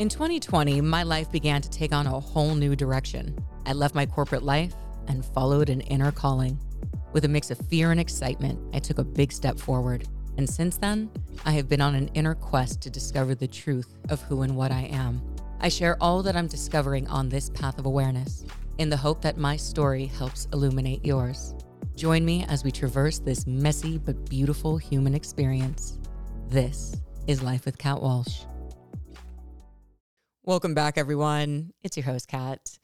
In 2020, my life began to take on a whole new direction. I left my corporate life and followed an inner calling. With a mix of fear and excitement, I took a big step forward. And since then, I have been on an inner quest to discover the truth of who and what I am. I share all that I'm discovering on this path of awareness in the hope that my story helps illuminate yours. Join me as we traverse this messy but beautiful human experience. This is Life with Kat Walsh. Welcome back, everyone. It's your host, Kat.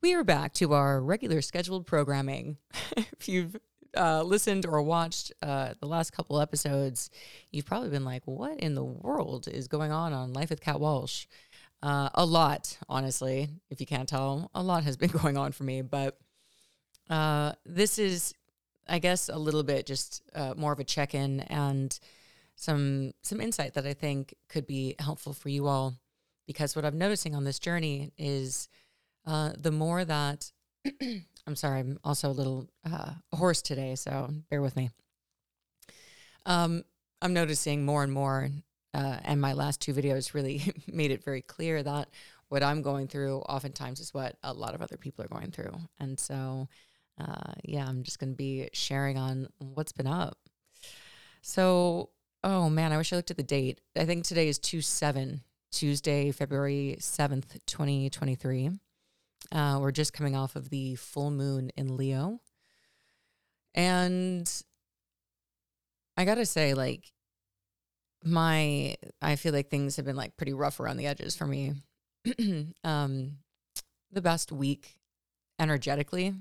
We are back to our regular scheduled programming. if you've uh, listened or watched uh, the last couple episodes, you've probably been like, what in the world is going on on Life with Kat Walsh? Uh, a lot, honestly, if you can't tell, a lot has been going on for me. But uh, this is I guess a little bit just uh, more of a check in and some some insight that I think could be helpful for you all, because what I'm noticing on this journey is uh, the more that I'm sorry, I'm also a little uh, hoarse today, so bear with me. Um, I'm noticing more and more, uh, and my last two videos really made it very clear that what I'm going through oftentimes is what a lot of other people are going through, and so uh, yeah, I'm just going to be sharing on what's been up. So, oh man, I wish I looked at the date. I think today is 2 7, Tuesday, February 7th, 2023. Uh, we're just coming off of the full moon in Leo. And I got to say, like, my, I feel like things have been like pretty rough around the edges for me. um, the best week energetically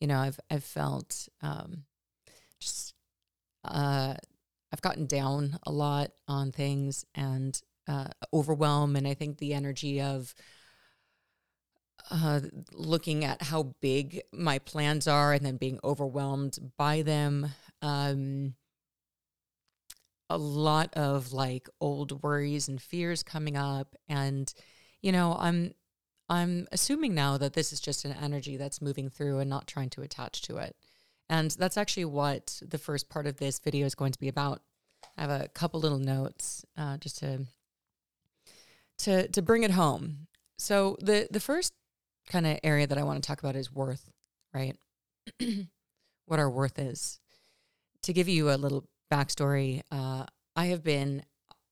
you know, I've I've felt um, just uh, I've gotten down a lot on things and uh, overwhelm, and I think the energy of uh, looking at how big my plans are and then being overwhelmed by them. Um, a lot of like old worries and fears coming up, and you know, I'm I'm assuming now that this is just an energy that's moving through and not trying to attach to it. And that's actually what the first part of this video is going to be about. I have a couple little notes uh, just to to to bring it home. So the the first kind of area that I want to talk about is worth, right? what our worth is. To give you a little backstory, uh, I have been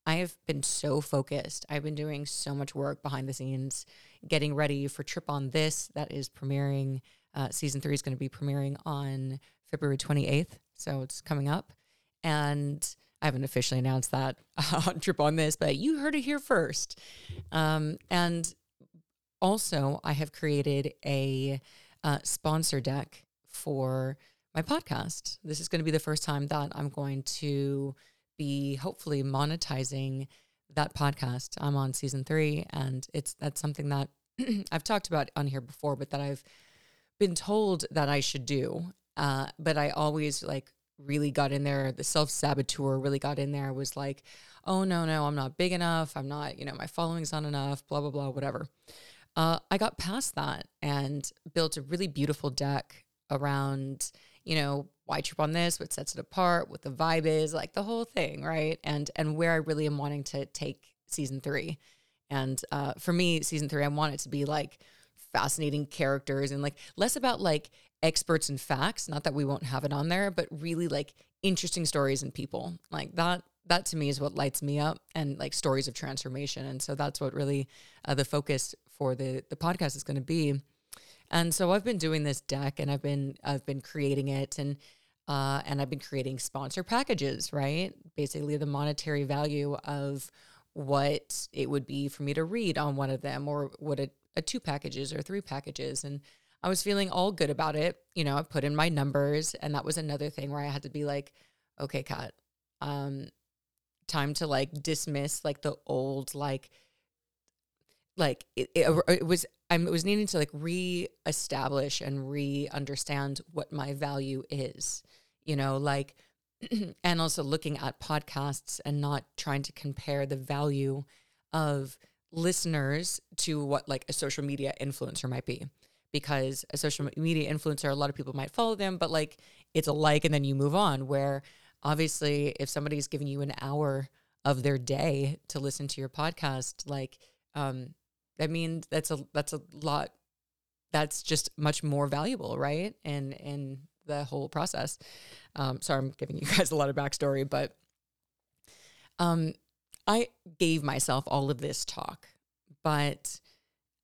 I have been so focused. I've been doing so much work behind the scenes, getting ready for Trip on This that is premiering. Uh, season three is going to be premiering on February 28th. So it's coming up. And I haven't officially announced that on Trip on This, but you heard it here first. Um, and also, I have created a uh, sponsor deck for my podcast. This is going to be the first time that I'm going to be hopefully monetizing that podcast. I'm on season three, and it's that's something that I've talked about on here before, but that I've been told that I should do. Uh, but I always like really got in there. The self saboteur really got in there. Was like, oh no, no, I'm not big enough. I'm not, you know, my following's not enough. Blah blah blah, whatever. Uh, I got past that and built a really beautiful deck around, you know, why trip on this, what sets it apart, what the vibe is, like the whole thing, right? And and where I really am wanting to take season three. And uh, for me, season three, I want it to be like fascinating characters and like less about like experts and facts. Not that we won't have it on there, but really like interesting stories and people. Like that. That to me is what lights me up, and like stories of transformation. And so that's what really uh, the focus for the the podcast is going to be. And so I've been doing this deck, and I've been I've been creating it, and uh, and I've been creating sponsor packages, right? Basically, the monetary value of what it would be for me to read on one of them, or what a, a two packages or three packages. And I was feeling all good about it. You know, I put in my numbers, and that was another thing where I had to be like, okay, Kat, um, time to like dismiss like the old like like it, it, it was I was needing to like re-establish and re-understand what my value is you know, like, and also looking at podcasts and not trying to compare the value of listeners to what like a social media influencer might be. Because a social media influencer, a lot of people might follow them, but like it's a like and then you move on. Where obviously, if somebody's giving you an hour of their day to listen to your podcast, like um, that means that's a that's a lot. That's just much more valuable, right? And and the whole process. Um, sorry, I'm giving you guys a lot of backstory, but um, I gave myself all of this talk, but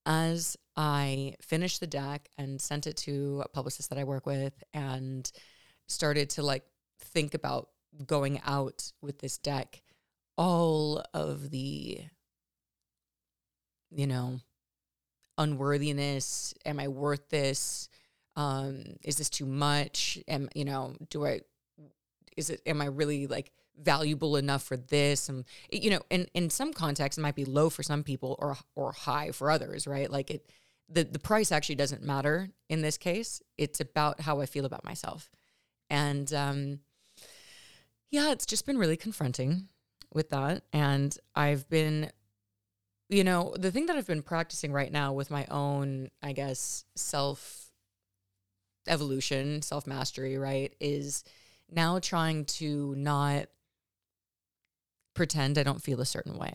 as I finished the deck and sent it to a publicist that I work with and started to like think about going out with this deck, all of the, you know, unworthiness, am I worth this? Um, is this too much? Am, you know, do I, is it, am I really like valuable enough for this and you know in in some contexts it might be low for some people or or high for others right like it the the price actually doesn't matter in this case. It's about how i feel about myself. And um yeah it's just been really confronting with that. And i've been you know the thing that i've been practicing right now with my own i guess self evolution self mastery right is now trying to not pretend I don't feel a certain way.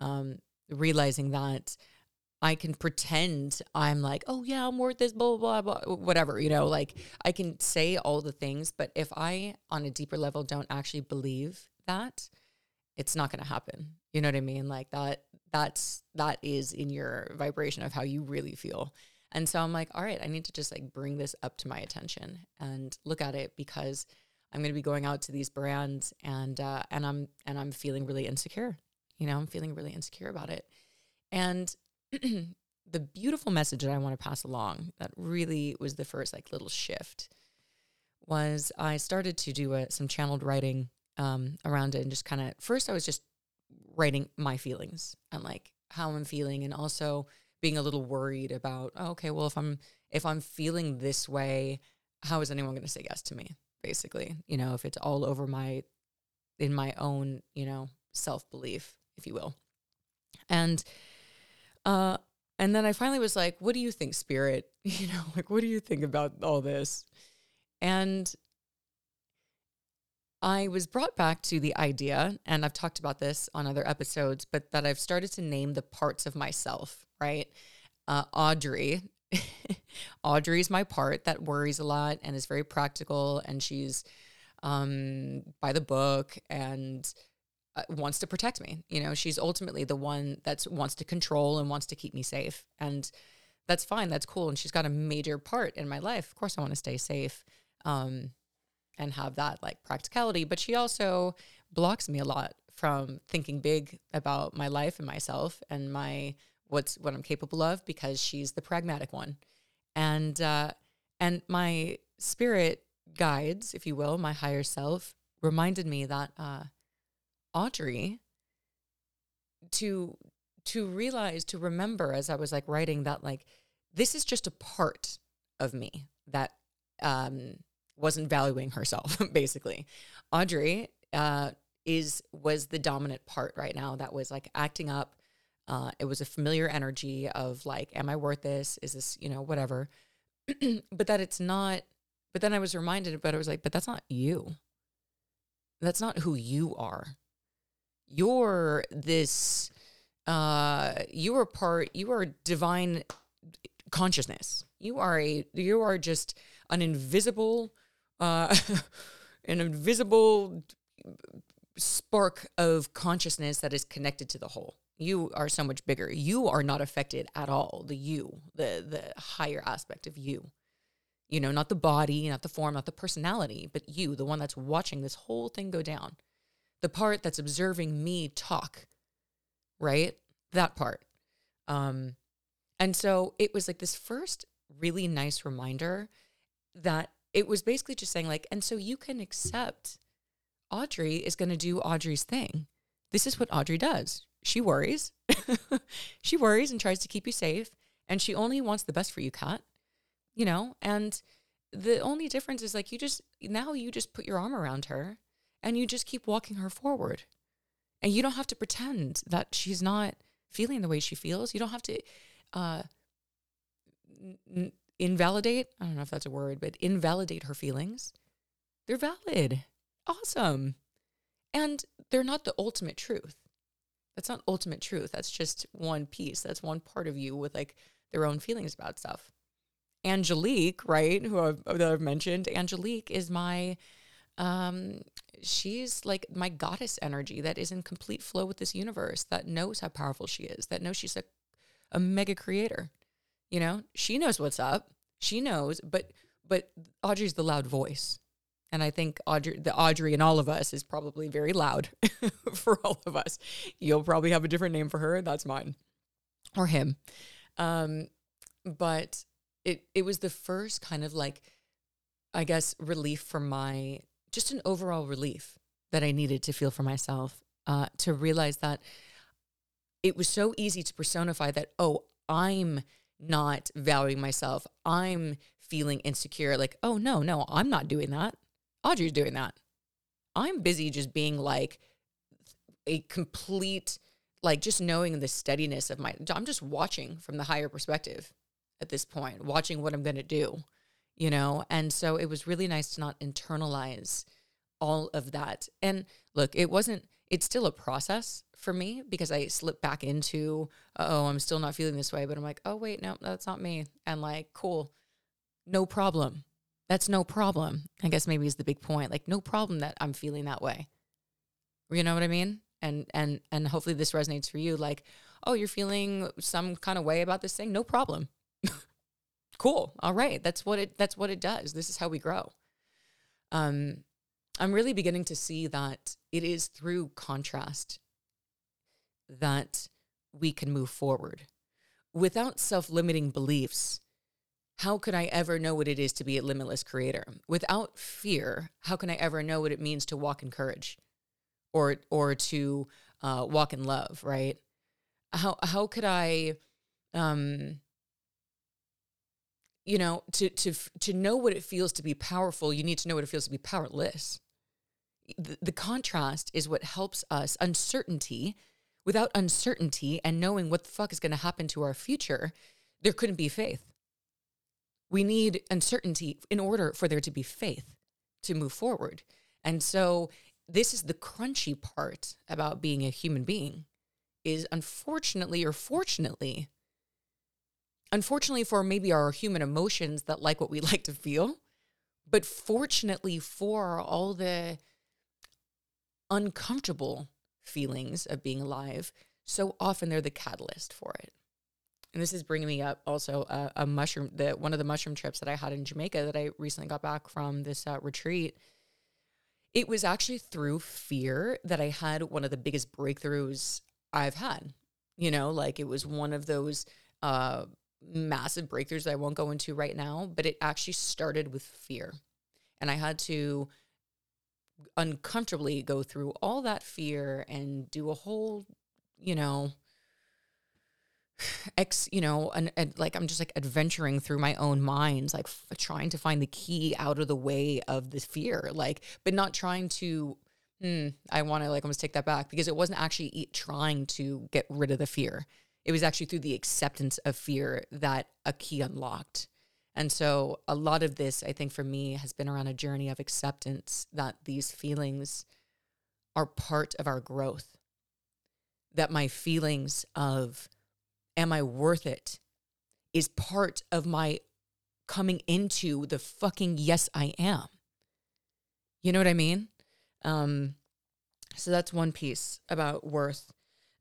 Um, realizing that I can pretend I'm like, oh yeah, I'm worth this, blah, blah, blah, blah, whatever, you know, like I can say all the things, but if I on a deeper level don't actually believe that, it's not gonna happen. You know what I mean? Like that, that's that is in your vibration of how you really feel. And so I'm like, all right, I need to just like bring this up to my attention and look at it because I'm going to be going out to these brands and uh, and I'm and I'm feeling really insecure. You know, I'm feeling really insecure about it. And the beautiful message that I want to pass along that really was the first like little shift was I started to do a, some channeled writing um, around it and just kind of first I was just writing my feelings and like how I'm feeling and also being a little worried about oh, okay well if I'm if I'm feeling this way how is anyone going to say yes to me basically, you know, if it's all over my, in my own, you know, self belief, if you will. And, uh, and then I finally was like, what do you think, spirit? You know, like, what do you think about all this? And I was brought back to the idea, and I've talked about this on other episodes, but that I've started to name the parts of myself, right? Uh, Audrey Audrey's my part that worries a lot and is very practical, and she's um, by the book and uh, wants to protect me. You know, she's ultimately the one that wants to control and wants to keep me safe, and that's fine. That's cool, and she's got a major part in my life. Of course, I want to stay safe. Um, and have that like practicality, but she also blocks me a lot from thinking big about my life and myself and my what's what I'm capable of because she's the pragmatic one. And uh, and my spirit guides, if you will, my higher self reminded me that uh, Audrey to to realize to remember as I was like writing that like this is just a part of me that um, wasn't valuing herself basically. Audrey uh, is was the dominant part right now that was like acting up uh, it was a familiar energy of like, am I worth this? Is this, you know, whatever. but that it's not, but then I was reminded, but I was like, but that's not you. That's not who you are. You're this, uh, you are part, you are divine consciousness. You are a, you are just an invisible, uh, an invisible spark of consciousness that is connected to the whole you are so much bigger. You are not affected at all. The you, the the higher aspect of you. You know, not the body, not the form, not the personality, but you, the one that's watching this whole thing go down. The part that's observing me talk. Right? That part. Um and so it was like this first really nice reminder that it was basically just saying like and so you can accept Audrey is going to do Audrey's thing. This is what Audrey does she worries. she worries and tries to keep you safe. And she only wants the best for you, Kat. You know, and the only difference is like you just now you just put your arm around her and you just keep walking her forward. And you don't have to pretend that she's not feeling the way she feels. You don't have to uh, n- invalidate, I don't know if that's a word, but invalidate her feelings. They're valid. Awesome. And they're not the ultimate truth That's not ultimate truth. That's just one piece. That's one part of you with like their own feelings about stuff. Angelique, right, who I've, that I've mentioned, Angelique is my, um, she's like my goddess energy that is in complete flow with this universe, that knows how powerful she is, that knows she's a, a mega creator. You know, she knows what's up. She knows, but but Audrey's the loud voice. And I think Audrey, the Audrey in all of us is probably very loud for all of us. You'll probably have a different name for her. That's mine or him. Um, but it, it was the first kind of like, I guess, relief for my, just an overall relief that I needed to feel for myself, uh, to realize that it was so easy to personify that, oh, I'm not valuing myself. I'm feeling insecure. Like, oh, no, no, I'm not doing that. Audrey's doing that. I'm busy just being like a complete, like just knowing the steadiness of my, I'm just watching from the higher perspective at this point, watching what I'm going to do, you know? And so it was really nice to not internalize all of that. And look, it wasn't, it's still a process for me because I slip back into, oh, I'm still not feeling this way. But I'm like, oh, wait, no, that's not me. And like, cool, no problem that's no problem. I guess maybe is the big point. Like no problem that I'm feeling that way. You know what I mean? And and and hopefully this resonates for you like, "Oh, you're feeling some kind of way about this thing? No problem." cool. All right. That's what it that's what it does. This is how we grow. Um I'm really beginning to see that it is through contrast that we can move forward. Without self-limiting beliefs, how could I ever know what it is to be a limitless creator? Without fear, how can I ever know what it means to walk in courage or or to uh, walk in love, right? How how could I um you know, to to to know what it feels to be powerful, you need to know what it feels to be powerless. The, the contrast is what helps us uncertainty. Without uncertainty and knowing what the fuck is going to happen to our future, there couldn't be faith we need uncertainty in order for there to be faith to move forward. And so this is the crunchy part about being a human being is unfortunately or fortunately unfortunately for maybe our human emotions that like what we like to feel but fortunately for all the uncomfortable feelings of being alive so often they're the catalyst for it and this is bringing me up also a, a, mushroom the one of the mushroom trips that I had in Jamaica that I recently got back from this uh, retreat. It was actually through fear that I had one of the biggest breakthroughs I've had. You know, like it was one of those uh, massive breakthroughs that I won't go into right now, but it actually started with fear. And I had to uncomfortably go through all that fear and do a whole, you know, ex you know and, and, like i'm just like adventuring through my own minds like f- trying to find the key out of the way of the fear like but not trying to hmm, i want to like almost take that back because it wasn't actually trying to get rid of the fear it was actually through the acceptance of fear that a key unlocked and so a lot of this i think for me has been around a journey of acceptance that these feelings are part of our growth that my feelings of am I worth it is part of my coming into the fucking yes, I am. You know what I mean? Um, so that's one piece about worth.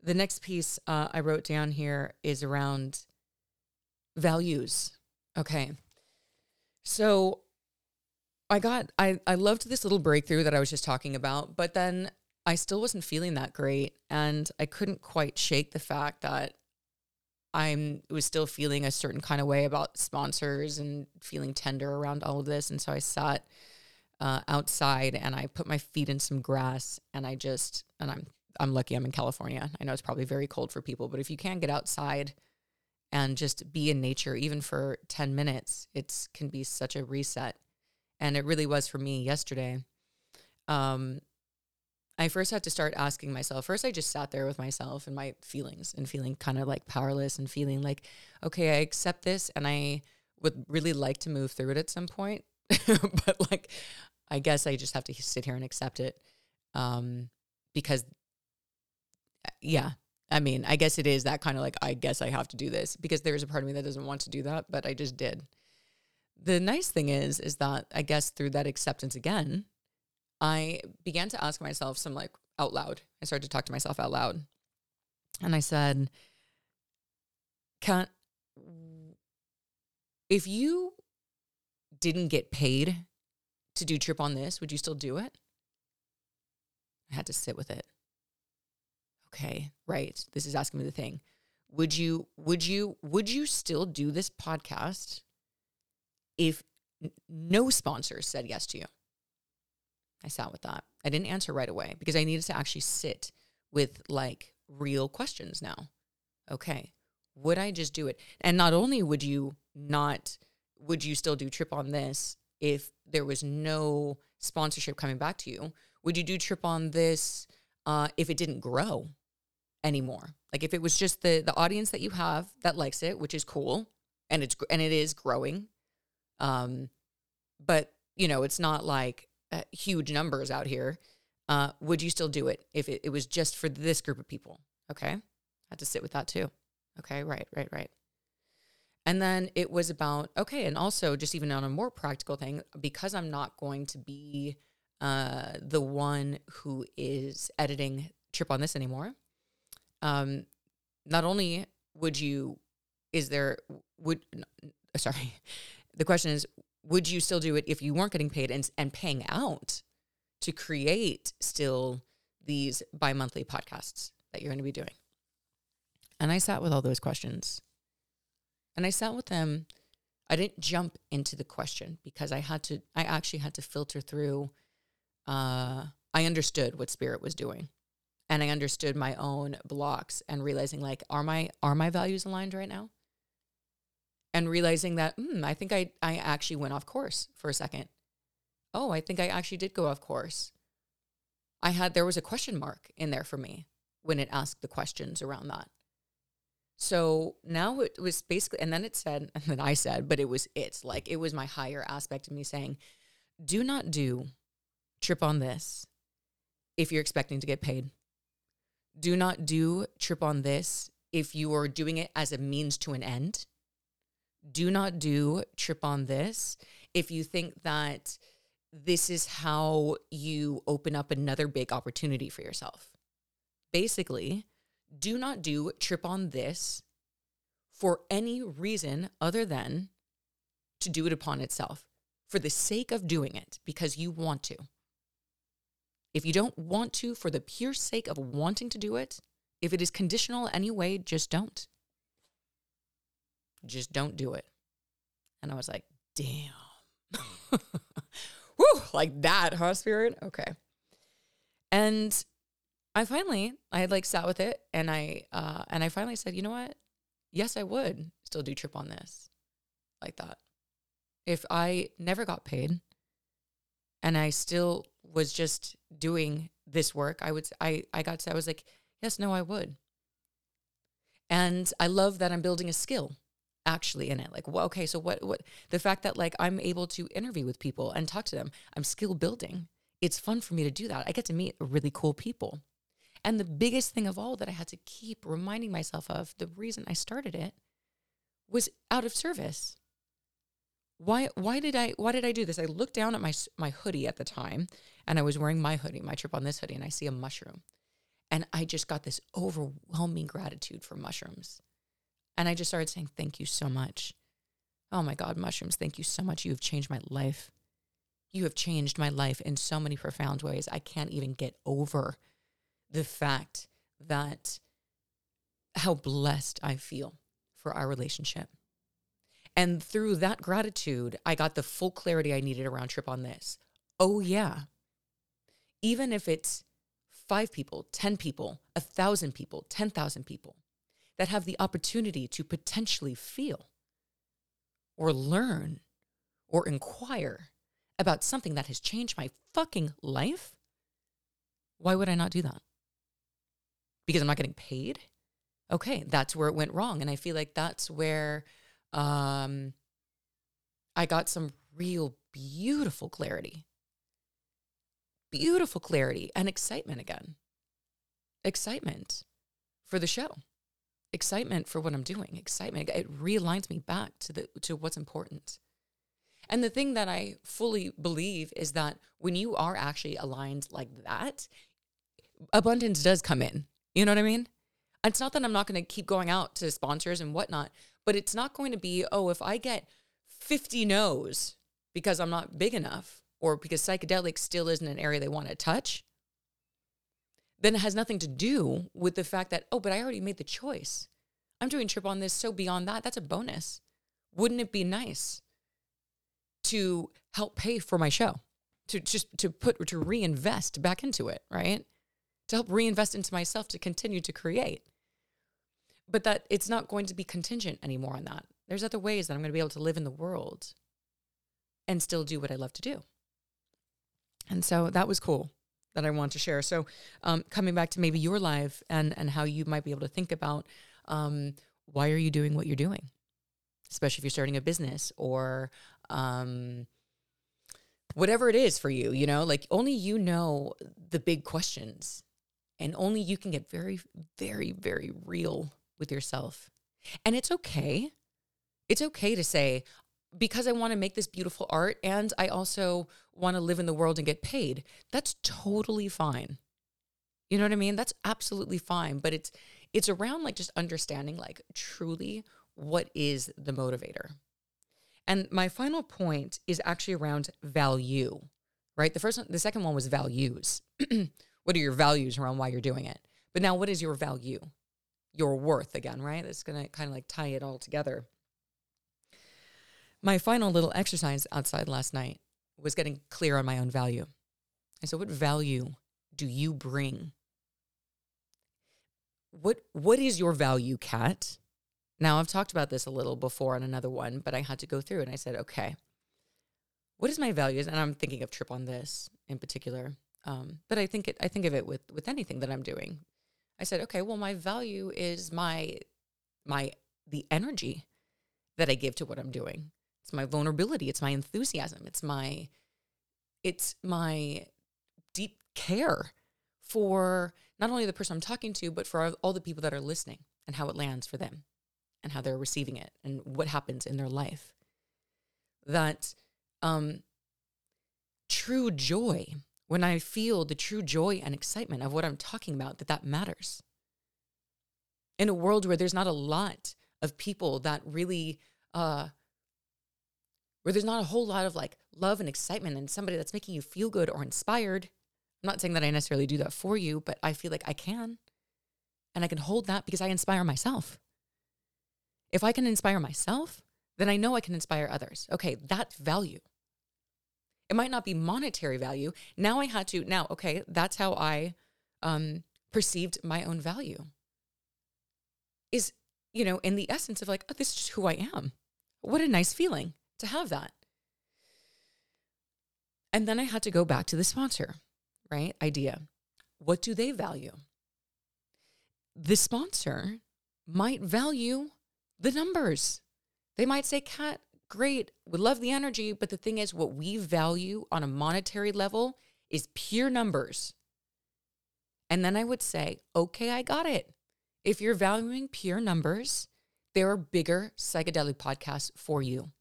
The next piece uh, I wrote down here is around values. Okay. So I got, I, I loved this little breakthrough that I was just talking about, but then I still wasn't feeling that great. And I couldn't quite shake the fact that I'm was still feeling a certain kind of way about sponsors and feeling tender around all of this. And so I sat uh, outside and I put my feet in some grass and I just and I'm I'm lucky I'm in California. I know it's probably very cold for people, but if you can get outside and just be in nature even for 10 minutes, it can be such a reset. And it really was for me yesterday. Um, I first had to start asking myself. First, I just sat there with myself and my feelings and feeling kind of like powerless and feeling like, okay, I accept this and I would really like to move through it at some point. but like, I guess I just have to sit here and accept it um, because yeah. I mean, I guess it is that kind of like, I guess I have to do this because there's a part of me that doesn't want to do that, but I just did. The nice thing is, is that I guess through that acceptance again, I began to ask myself some like out loud. I started to talk to myself out loud. And I said, Kat, if you didn't get paid to do trip on this, would you still do it? I had to sit with it. Okay, right. This is asking me the thing. Would you would you would you still do this podcast if no sponsors said yes to you? I sat with that. I didn't answer right away because I needed to actually sit with like real questions now. Okay, would I just do it? And not only would you not, would you still do trip on this if there was no sponsorship coming back to you? Would you do trip on this uh, if it didn't grow anymore? Like if it was just the the audience that you have that likes it, which is cool, and it's and it is growing, um, but you know it's not like uh, huge numbers out here. Uh, would you still do it if it, it was just for this group of people? Okay, I had to sit with that too. Okay, right, right, right. And then it was about, okay, and also just even on a more practical thing, because I'm not going to be uh, the one who is editing Trip on this anymore, um, not only would you, is there, would, sorry, the question is, would you still do it if you weren't getting paid and, and paying out to create still these bi monthly podcasts that you're going to be doing? And I sat with all those questions. And I sat with them. I didn't jump into the question because I had to, I actually had to filter through. Uh, I understood what spirit was doing. And I understood my own blocks and realizing like, are my are my values aligned right now? And realizing that, hmm, I think I I actually went off course for a second. Oh, I think I actually did go off course. I had there was a question mark in there for me when it asked the questions around that. So now it was basically, and then it said, and then I said, but it was it's like it was my higher aspect of me saying, do not do trip on this if you're expecting to get paid. Do not do trip on this if you are doing it as a means to an end. Do not do trip on this if you think that this is how you open up another big opportunity for yourself. Basically, do not do trip on this for any reason other than to do it upon itself for the sake of doing it because you want to. If you don't want to for the pure sake of wanting to do it, if it is conditional anyway, just don't. Just don't do it. And I was like, damn. Whew, like that, huh, spirit? Okay. And I finally, I had like sat with it and I, uh, and I finally said, you know what? Yes, I would still do trip on this like that. If I never got paid and I still was just doing this work, I would, I, I got to, I was like, yes, no, I would. And I love that I'm building a skill actually in it. Like, well, okay, so what, what, the fact that like I'm able to interview with people and talk to them, I'm skill building. It's fun for me to do that. I get to meet really cool people. And the biggest thing of all that I had to keep reminding myself of, the reason I started it was out of service. Why why did I why did I do this? I looked down at my my hoodie at the time and I was wearing my hoodie, my trip on this hoodie and I see a mushroom. And I just got this overwhelming gratitude for mushrooms. And I just started saying thank you so much. Oh my god, mushrooms, thank you so much. You have changed my life. You have changed my life in so many profound ways. I can't even get over the fact that how blessed I feel for our relationship. And through that gratitude, I got the full clarity I needed around trip on this. Oh, yeah. Even if it's five people, 10 people, a thousand people, 10,000 people that have the opportunity to potentially feel or learn or inquire about something that has changed my fucking life, why would I not do that? because I'm not getting paid. Okay, that's where it went wrong. And I feel like that's where um, I got some real beautiful clarity. Beautiful clarity and excitement again. Excitement. for the show, excitement for what I'm doing, excitement. It realigns me back to the to what's important. And the thing that I fully believe is that when you are actually aligned like that, abundance does come in. You know what I mean? It's not that I'm not going to keep going out to sponsors and whatnot, but it's not going to be, oh, if I get 50 no's because I'm not big enough or because psychedelics still isn't an area they want to touch, then it has nothing to do with the fact that, oh, but I already made the choice. I'm doing trip on this. So beyond that, that's a bonus. Wouldn't it be nice to help pay for my show? To just to put to reinvest back into it, right? To help reinvest into myself to continue to create. But that it's not going to be contingent anymore on that. There's other ways that I'm going to be able to live in the world and still do what I love to do. And so that was cool that I want to share. So, um, coming back to maybe your life and and how you might be able to think about um, why are you doing what you're doing, especially if you're starting a business or um, whatever it is for you. You know, like only you know the big questions, and only you can get very, very, very real with yourself. And it's okay. It's okay to say, because I want to make this beautiful art and I also want to live in the world and get paid. That's totally fine. You know what I mean? That's absolutely fine, but it's it's around like just understanding like truly what is the motivator. And my final point is actually around value. Right? The first one, the second one was values. what are your values around why you're doing it? But now what is your value? Your worth again, right? That's going to kind of like tie it all together my final little exercise outside last night was getting clear on my own value. And so, what value do you bring? What What is your value, Kat? Now, I've talked about this a little before on another one, but I had to go through and I said, okay, what is my values? And I'm thinking of Trip on this in particular. Um, but I think it, I think of it with with anything that I'm doing. I said, okay, well, my value is my my the energy that I give to what I'm doing. It's my vulnerability. It's my enthusiasm. It's my it's my deep care for not only the person I'm talking to, but for all the people that are listening and how it lands for them and how they're receiving it and what happens in their life. That um, true joy, when I feel the true joy and excitement of what I'm talking about, that that matters. In a world where there's not a lot of people that really uh, where there's not a whole lot of like love and excitement and somebody that's making you feel good or inspired. I'm not saying that I necessarily do that for you, but I feel like I can. And I can hold that because I inspire myself. If I can inspire myself, then I know I can inspire others. Okay, that's value. It might not be monetary value. Now I had to, now, okay, that's how I um, perceived my own value. Is, you know, in the essence of like, oh, this is just who I am. What a nice feeling to have that. And then I had to go back to the sponsor, right? Idea. What do they value? The sponsor might value the numbers. They might say, Kat, great, we love the energy. But the thing is, what we value on a monetary level is pure numbers. And then I would say, okay, I got it. If you're valuing pure numbers, there are bigger psychedelic podcasts for you.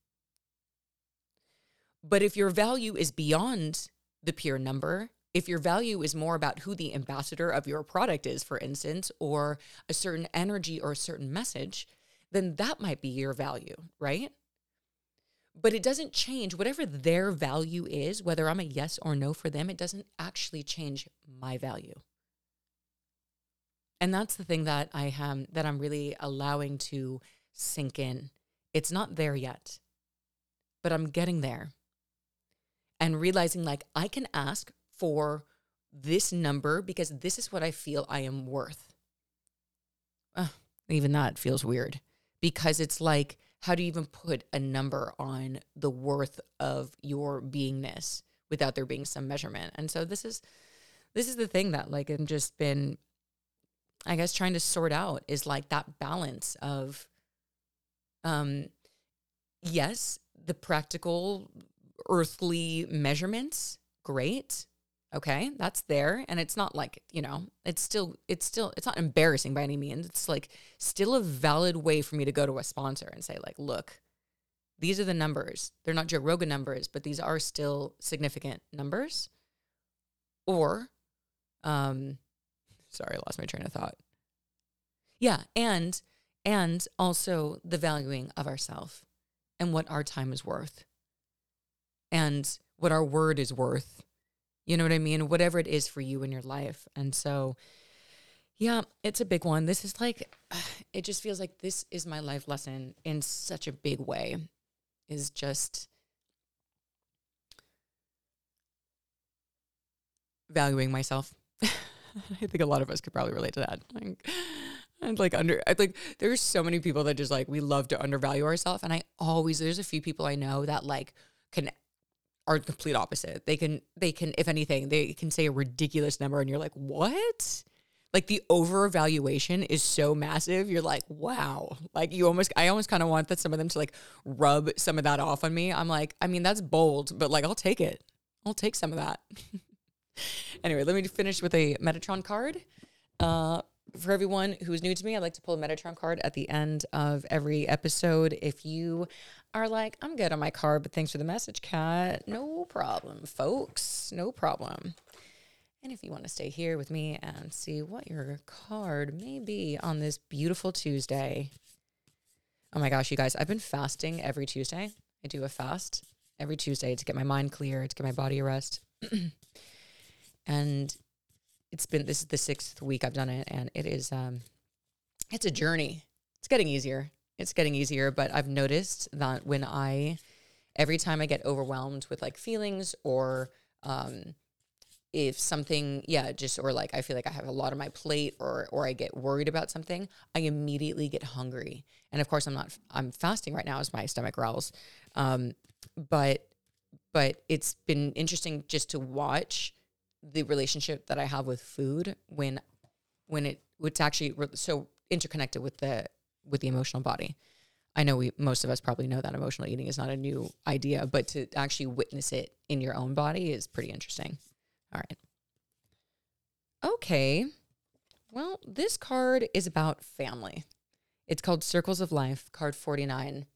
But if your value is beyond the pure number, if your value is more about who the ambassador of your product is, for instance, or a certain energy or a certain message, then that might be your value, right? But it doesn't change whatever their value is, whether I'm a yes or no for them, it doesn't actually change my value. And that's the thing that I am that I'm really allowing to sink in. It's not there yet, but I'm getting there and realizing like I can ask for this number because this is what I feel I am worth. Uh, even that feels weird because it's like, how do you even put a number on the worth of your beingness without there being some measurement? And so this is this is the thing that like I've just been I guess trying to sort out is like that balance of um yes, the practical earthly measurements, great. Okay, that's there. And it's not like, you know, it's still, it's still, it's not embarrassing by any means. It's like still a valid way for me to go to a sponsor and say, like, look, these are the numbers. They're not Joe Rogan numbers, but these are still significant numbers. Or, um, sorry, I lost my train of thought. Yeah, and and also the valuing of ourself and what our time is worth and what our word is worth. You know what I mean? Whatever it is for you in your life. And so, yeah, it's a big one. This is like, it just feels like this is my life lesson in such a big way, is just valuing myself. I think a lot of us could probably relate to that. Like, and like under, think there's so many people that just like we love to undervalue ourselves, and I always there's a few people I know that like can are the complete opposite. They can they can if anything they can say a ridiculous number, and you're like what? Like the over evaluation is so massive. You're like, wow. Like you almost, I almost kind of want that some of them to like rub some of that off on me. I'm like, I mean, that's bold, but like, I'll take it. I'll take some of that. anyway, let me finish with a Metatron card. Uh, for everyone who's new to me, I like to pull a Metatron card at the end of every episode. If you are like, I'm good on my card, but thanks for the message, Kat. No problem, folks. No problem. And if you want to stay here with me and see what your card may be on this beautiful Tuesday. Oh my gosh, you guys, I've been fasting every Tuesday. I do a fast every Tuesday to get my mind clear, to get my body a rest. and it's been this is the sixth week I've done it, and it is um, it's a journey. It's getting easier. It's getting easier, but I've noticed that when I every time I get overwhelmed with like feelings or um, if something yeah just or like i feel like i have a lot on my plate or or i get worried about something i immediately get hungry. And of course i'm not i'm fasting right now as my stomach growls. Um, but but it's been interesting just to watch the relationship that I have with food when when it it's actually so interconnected with the with the emotional body. I know we most of us probably know that emotional eating is not a new idea, but to actually witness it in your own body is pretty interesting. All right. Okay. Well, this card is about family. It's called Circles of Life, card 49.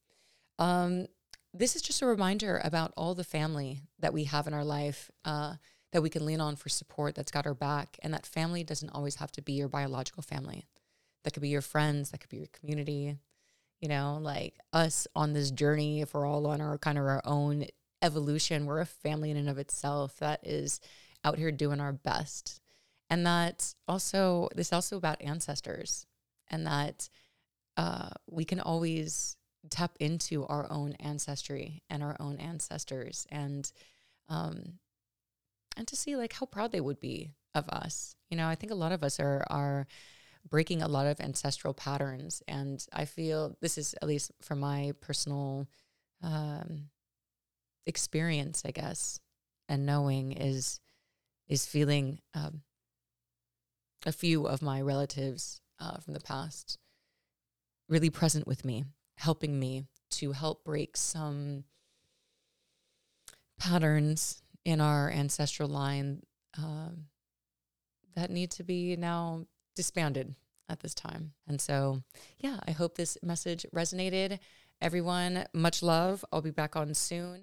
Um, this is just a reminder about all the family that we have in our life. Uh, that we can lean on for support that's got our back. And that family doesn't always have to be your biological family. That could be your friends, that could be your community, you know, like us on this journey, if we're all on our kind of our own evolution, we're a family in and of itself that is out here doing our best. And that also, this also about ancestors and that uh, we can always tap into our own ancestry and our own ancestors and um, and to see like how proud they would be of us. You know, I think a lot of us are are breaking a lot of ancestral patterns, and I feel this is at least from my personal um, experience, I guess, and knowing is is feeling um, a few of my relatives uh, from the past really present with me, helping me to help break some patterns in our ancestral line um, that need to be now disbanded at this time. And so, yeah, I hope this message resonated. Everyone, much love. I'll be back on soon.